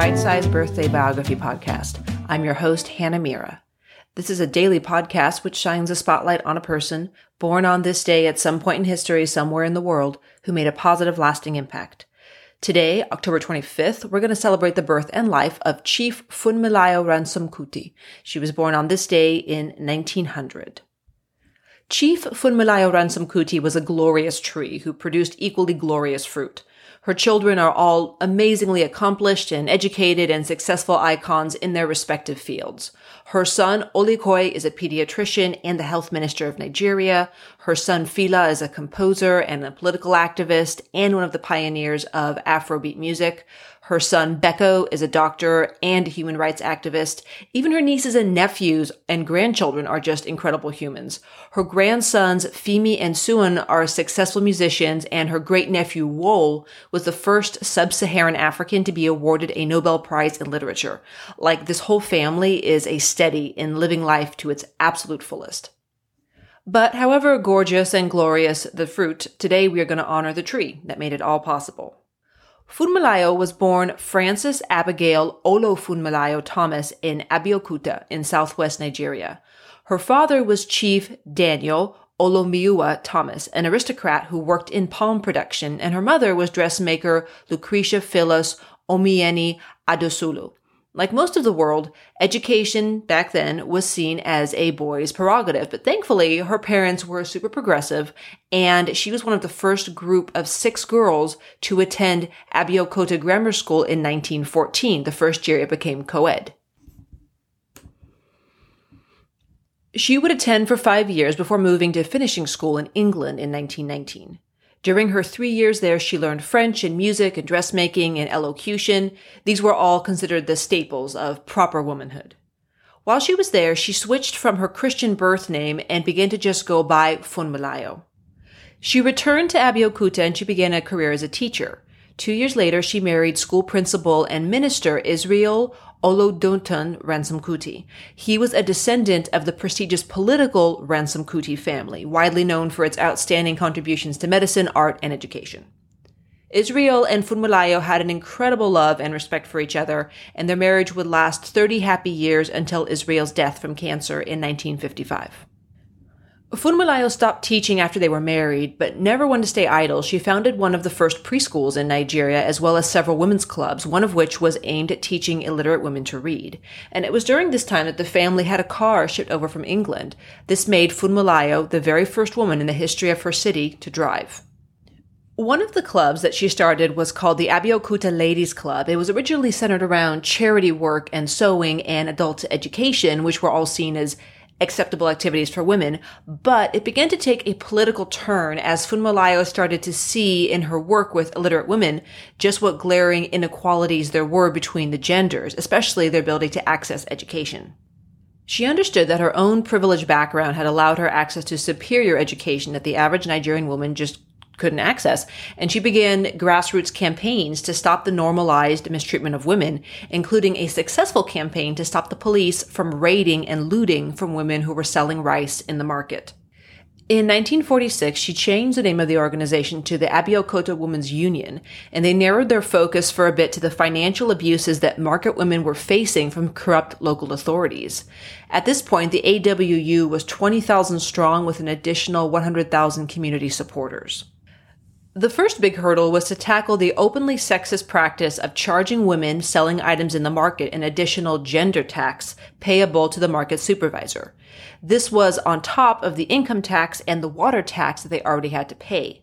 Bite Sized Birthday Biography Podcast. I'm your host, Hannah Mira. This is a daily podcast which shines a spotlight on a person born on this day at some point in history somewhere in the world who made a positive, lasting impact. Today, October 25th, we're going to celebrate the birth and life of Chief Funmilayo Ransome Kuti. She was born on this day in 1900. Chief Funmilayo Ransome Kuti was a glorious tree who produced equally glorious fruit. Her children are all amazingly accomplished and educated and successful icons in their respective fields. Her son, Olikoye, is a pediatrician and the health minister of Nigeria. Her son, Fela, is a composer and a political activist and one of the pioneers of Afrobeat music. Her son, Beko, is a doctor and a human rights activist. Even her nieces and nephews and grandchildren are just incredible humans. Her grandsons, Femi and Seun, are successful musicians, and her great nephew, Wole, was the first sub-Saharan African to be awarded a Nobel Prize in Literature. Like, this whole family is a steady in living life to its absolute fullest. But however gorgeous and glorious the fruit, today we are going to honor the tree that made it all possible. Funmilayo was born Frances Abigail Olufunmilayo Thomas in Abeokuta in southwest Nigeria. Her father was Chief Daniel Olumeyuwa Thomas, an aristocrat who worked in palm production, and her mother was dressmaker Lucretia Phyllis Omoyeni Adeosolu. Like most of the world, education back then was seen as a boy's prerogative, but thankfully her parents were super progressive and she was one of the first group of six girls to attend Abeokuta Grammar School in 1914, the first year it became co-ed. She would attend for five years before moving to finishing school in England in 1919. During her three years there, she learned French and music and dressmaking and elocution. These were all considered the staples of proper womanhood. While she was there, she switched from her Christian birth name and began to just go by Funmilayo. She returned to Abeokuta and she began a career as a teacher. Two years later, she married school principal and minister Israel Oludotun Ransome Kuti. He was a descendant of the prestigious political Ransome Kuti family, widely known for its outstanding contributions to medicine, art, and education. Israel and Funmilayo had an incredible love and respect for each other, and their marriage would last 30 happy years until Israel's death from cancer in 1955. Funmilayo stopped teaching after they were married, but never one to stay idle. She founded one of the first preschools in Nigeria, as well as several women's clubs, one of which was aimed at teaching illiterate women to read. And it was during this time that the family had a car shipped over from England. This made Funmilayo the very first woman in the history of her city to drive. One of the clubs that she started was called the Abeokuta Ladies Club. It was originally centered around charity work and sewing and adult education, which were all seen as acceptable activities for women, but it began to take a political turn as Funmilayo started to see in her work with illiterate women just what glaring inequalities there were between the genders, especially their ability to access education. She understood that her own privileged background had allowed her access to superior education that the average Nigerian woman just couldn't access. And she began grassroots campaigns to stop the normalized mistreatment of women, including a successful campaign to stop the police from raiding and looting from women who were selling rice in the market. In 1946, she changed the name of the organization to the Abeokuta Women's Union, and they narrowed their focus for a bit to the financial abuses that market women were facing from corrupt local authorities. At this point, the AWU was 20,000 strong with an additional 100,000 community supporters. The first big hurdle was to tackle the openly sexist practice of charging women selling items in the market an additional gender tax payable to the market supervisor. This was on top of the income tax and the water tax that they already had to pay.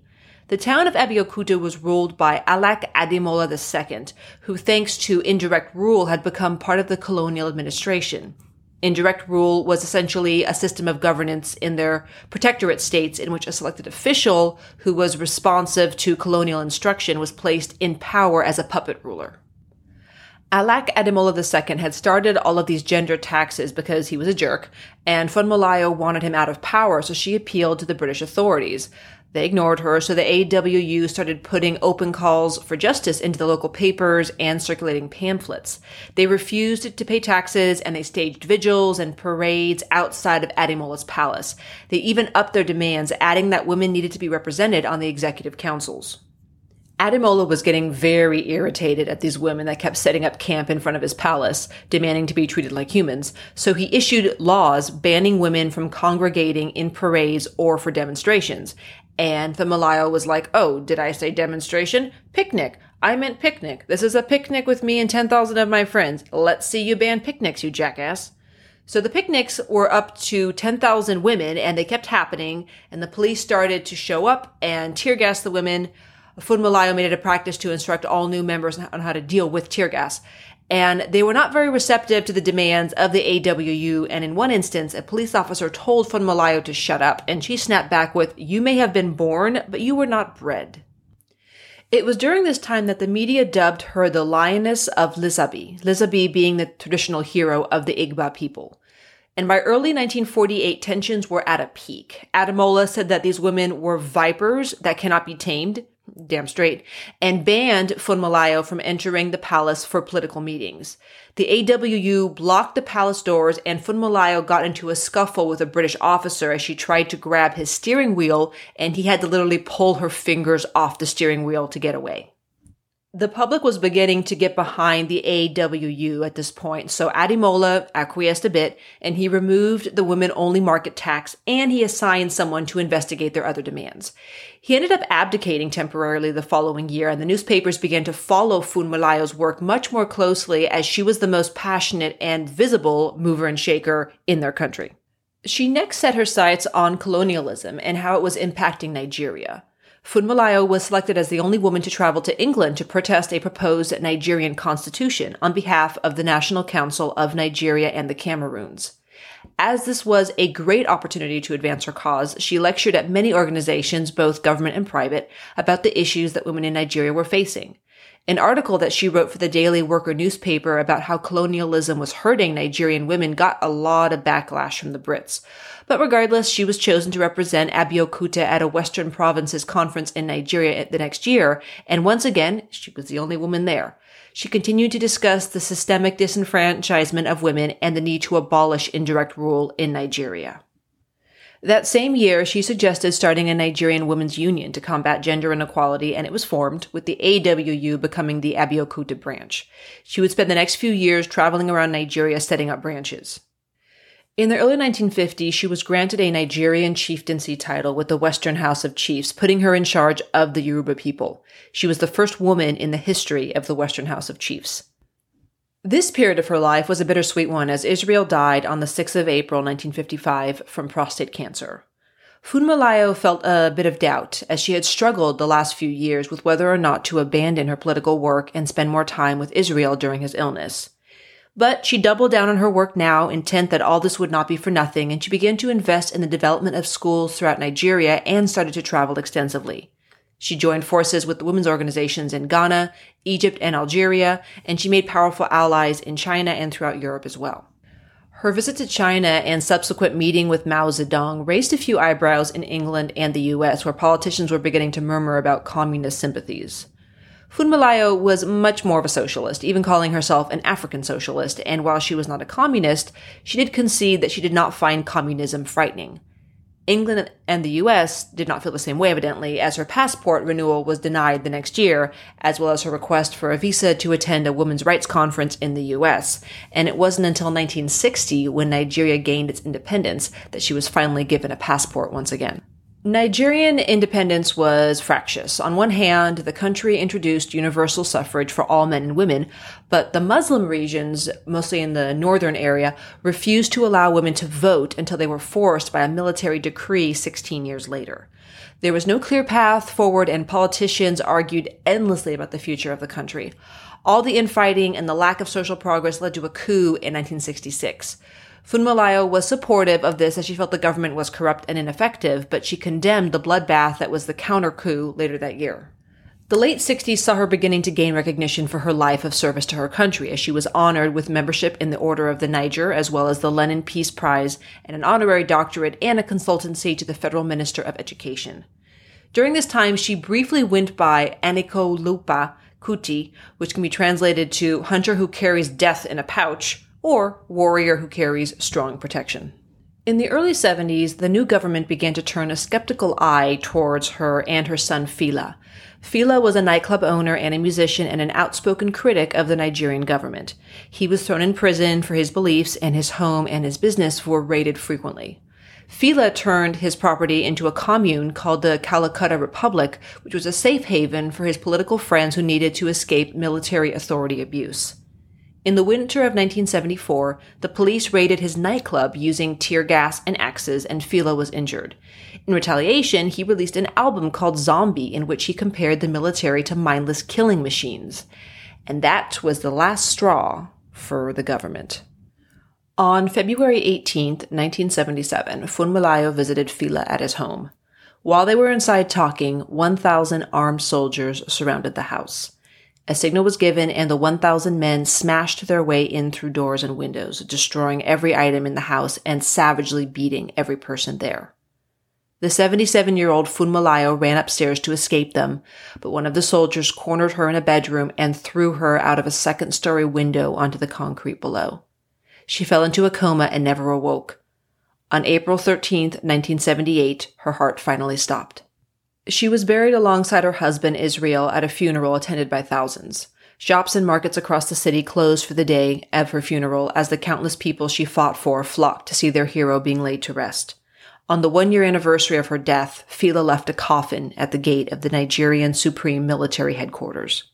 The town of Abeokuta was ruled by Alake Ademola II, who thanks to indirect rule had become part of the colonial administration. Indirect rule was essentially a system of governance in their protectorate states in which a selected official who was responsive to colonial instruction was placed in power as a puppet ruler. Alake Ademola II had started all of these gender taxes because he was a jerk, and Funmilayo wanted him out of power, so she appealed to the British authorities. They ignored her, so the AWU started putting open calls for justice into the local papers and circulating pamphlets. They refused to pay taxes and they staged vigils and parades outside of Ademola's palace. They even upped their demands, adding that women needed to be represented on the executive councils. Ademola was getting very irritated at these women that kept setting up camp in front of his palace, demanding to be treated like humans. So he issued laws banning women from congregating in parades or for demonstrations. And the Malayo was like, oh, did I say demonstration? Picnic. I meant picnic. This is a picnic with me and 10,000 of my friends. Let's see you ban picnics, you jackass. So the picnics were up to 10,000 women and they kept happening and the police started to show up and tear gas the women. Funmilayo made it a practice to instruct all new members on how to deal with tear gas. And they were not very receptive to the demands of the AWU. And in one instance, a police officer told Funmilayo to shut up, and she snapped back with, You may have been born, but you were not bred. It was during this time that the media dubbed her the Lioness of Lisabi, Lisabi being the traditional hero of the Egba people. And by early 1948, tensions were at a peak. Ademola said that these women were vipers that cannot be tamed, damn straight, and banned Funmilayo from entering the palace for political meetings. The AWU blocked the palace doors and Funmilayo got into a scuffle with a British officer as she tried to grab his steering wheel and he had to literally pull her fingers off the steering wheel to get away the public was beginning to get behind the AWU at this point, so Ademola acquiesced a bit and he removed the women only market tax and he assigned someone to investigate their other demands. He ended up abdicating temporarily the following year and the newspapers began to follow Funmilayo's work much more closely as she was the most passionate and visible mover and shaker in their country. She next set her sights on colonialism and how it was impacting Nigeria. Funmilayo was selected as the only woman to travel to England to protest a proposed Nigerian constitution on behalf of the National Council of Nigeria and the Cameroons. As this was a great opportunity to advance her cause, she lectured at many organizations, both government and private, about the issues that women in Nigeria were facing. An article that she wrote for the Daily Worker newspaper about how colonialism was hurting Nigerian women got a lot of backlash from the Brits. But regardless, she was chosen to represent Abeokuta at a Western Provinces conference in Nigeria the next year, and once again, she was the only woman there. She continued to discuss the systemic disenfranchisement of women and the need to abolish indirect rule in Nigeria. That same year, she suggested starting a Nigerian women's union to combat gender inequality, and it was formed, with the AWU becoming the Abeokuta branch. She would spend the next few years traveling around Nigeria setting up branches. In the early 1950s, she was granted a Nigerian chieftaincy title with the Western House of Chiefs, putting her in charge of the Yoruba people. She was the first woman in the history of the Western House of Chiefs. This period of her life was a bittersweet one as Israel died on the 6th of April 1955 from prostate cancer. Funmilayo felt a bit of doubt as she had struggled the last few years with whether or not to abandon her political work and spend more time with Israel during his illness. But she doubled down on her work now, intent that all this would not be for nothing, and she began to invest in the development of schools throughout Nigeria and started to travel extensively. She joined forces with women's organizations in Ghana, Egypt, and Algeria, and she made powerful allies in China and throughout Europe as well. Her visit to China and subsequent meeting with Mao Zedong raised a few eyebrows in England and the US, where politicians were beginning to murmur about communist sympathies. Funmilayo was much more of a socialist, even calling herself an African socialist, and while she was not a communist, she did concede that she did not find communism frightening. England and the US did not feel the same way, evidently, as her passport renewal was denied the next year, as well as her request for a visa to attend a women's rights conference in the US. And it wasn't until 1960, when Nigeria gained its independence, that she was finally given a passport once again. Nigerian independence was fractious. On one hand, the country introduced universal suffrage for all men and women, but the Muslim regions, mostly in the northern area, refused to allow women to vote until they were forced by a military decree 16 years later. There was no clear path forward, and politicians argued endlessly about the future of the country. All the infighting and the lack of social progress led to a coup in 1966. Funmilayo was supportive of this as she felt the government was corrupt and ineffective, but she condemned the bloodbath that was the counter coup later that year. The late 60s saw her beginning to gain recognition for her life of service to her country as she was honored with membership in the Order of the Niger as well as the Lenin Peace Prize and an honorary doctorate and a consultancy to the Federal Minister of Education. During this time, she briefly went by Anikulapo Kuti, which can be translated to hunter who carries death in a pouch, or warrior who carries strong protection. In the early 70s, the new government began to turn a skeptical eye towards her and her son Fela. Fela was a nightclub owner and a musician and an outspoken critic of the Nigerian government. He was thrown in prison for his beliefs, and his home and his business were raided frequently. Fela turned his property into a commune called the Kalakuta Republic, which was a safe haven for his political friends who needed to escape military authority abuse. In the winter of 1974, the police raided his nightclub using tear gas and axes, and Fela was injured. In retaliation, he released an album called Zombie, in which he compared the military to mindless killing machines. And that was the last straw for the government. On February 18, 1977, Funmilayo visited Fela at his home. While they were inside talking, 1,000 armed soldiers surrounded the house. A signal was given, and the 1,000 men smashed their way in through doors and windows, destroying every item in the house and savagely beating every person there. The 77 year old Funmilayo ran upstairs to escape them, but one of the soldiers cornered her in a bedroom and threw her out of a second story window onto the concrete below. She fell into a coma and never awoke. On April 13, 1978, her heart finally stopped. She was buried alongside her husband Israel at a funeral attended by thousands. Shops and markets across the city closed for the day of her funeral as the countless people she fought for flocked to see their hero being laid to rest. On the one year anniversary of her death, Fela left a coffin at the gate of the Nigerian Supreme Military Headquarters.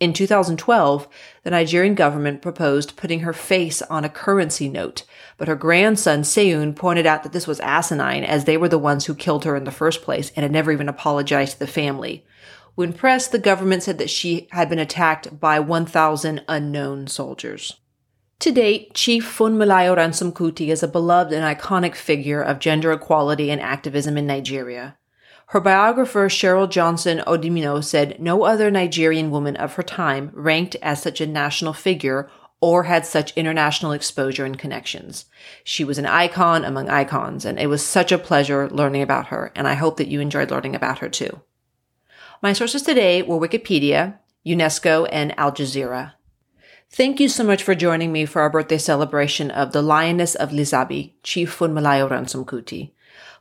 In 2012, the Nigerian government proposed putting her face on a currency note, but her grandson Seun pointed out that this was asinine as they were the ones who killed her in the first place and had never even apologized to the family. When pressed, the government said that she had been attacked by 1,000 unknown soldiers. To date, Chief Funmilayo Ransome Kuti is a beloved and iconic figure of gender equality and activism in Nigeria. Her biographer Cheryl Johnson Odimino said no other Nigerian woman of her time ranked as such a national figure or had such international exposure and connections. She was an icon among icons, and it was such a pleasure learning about her, and I hope that you enjoyed learning about her too. My sources today were Wikipedia, UNESCO, and Al Jazeera. Thank you so much for joining me for our birthday celebration of the Lioness of Lisabi, Chief Funmilayo Ransome Kuti.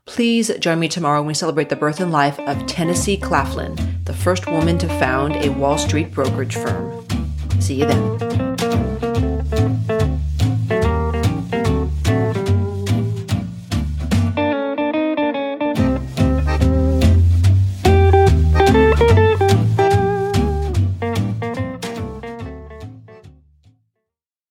Please join me tomorrow when we celebrate the birth and life of Tennessee Claflin, the first woman to found a Wall Street brokerage firm. See you then.